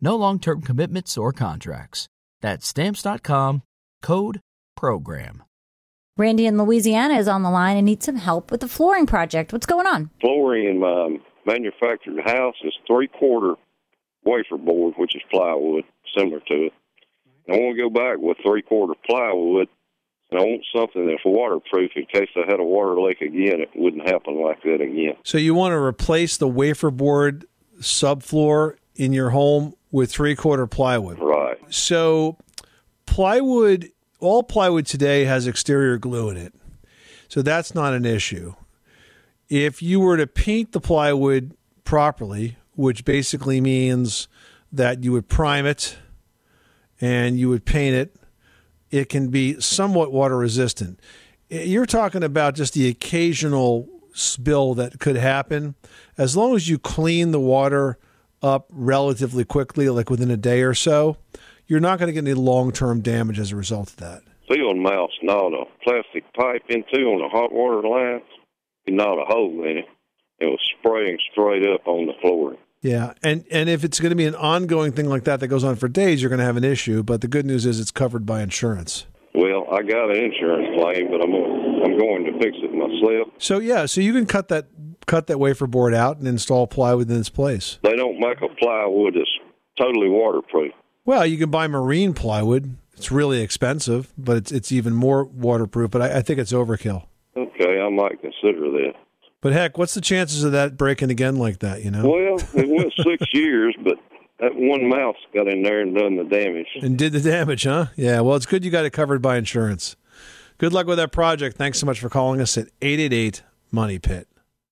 No long term commitments or contracts. That's Stamps.com code PROGRAM. Randy in Louisiana is on the line and needs some help with the flooring project. What's going on? Flooring in my manufactured house is three quarter wafer board, which is plywood, similar to it. I want to go back with three quarter plywood, and I want something that's waterproof in case I had a water leak again. It wouldn't happen like that again. So you want to replace the wafer board subfloor in your home with three quarter plywood. Right. So plywood, all plywood today has exterior glue in it. So that's not an issue. If you were to paint the plywood properly, which basically means that you would prime it and you would paint it, it can be somewhat water resistant. Eh, you're talking about just the occasional spill that could happen. As long as you clean the water up relatively quickly, like within a day or so, you're not going to get any long term damage as a result of that. Field mouse gnawed a plastic pipe into on the hot water line. He gnawed a hole in it. It was spraying straight up on the floor. Yeah, and and if it's going to be an ongoing thing like that that goes on for days, you're going to have an issue. But the good news is it's covered by insurance. Well, I got an insurance claim, but I'm I'm going to fix it myself. So yeah, so you can cut that cut that wafer board out and install plywood in its place. They don't make a plywood that's totally waterproof. Well, you can buy marine plywood. It's really expensive, but it's it's even more waterproof. But I, I think it's overkill. Okay, I might consider that. But heck, what's the chances of that breaking again like that? You know. Well, it went six years, but that one mouse got in there and done the damage. And did the damage, huh? Yeah. Well, it's good you got it covered by insurance. Good luck with that project. Thanks so much for calling us at eight eight eight Money Pit.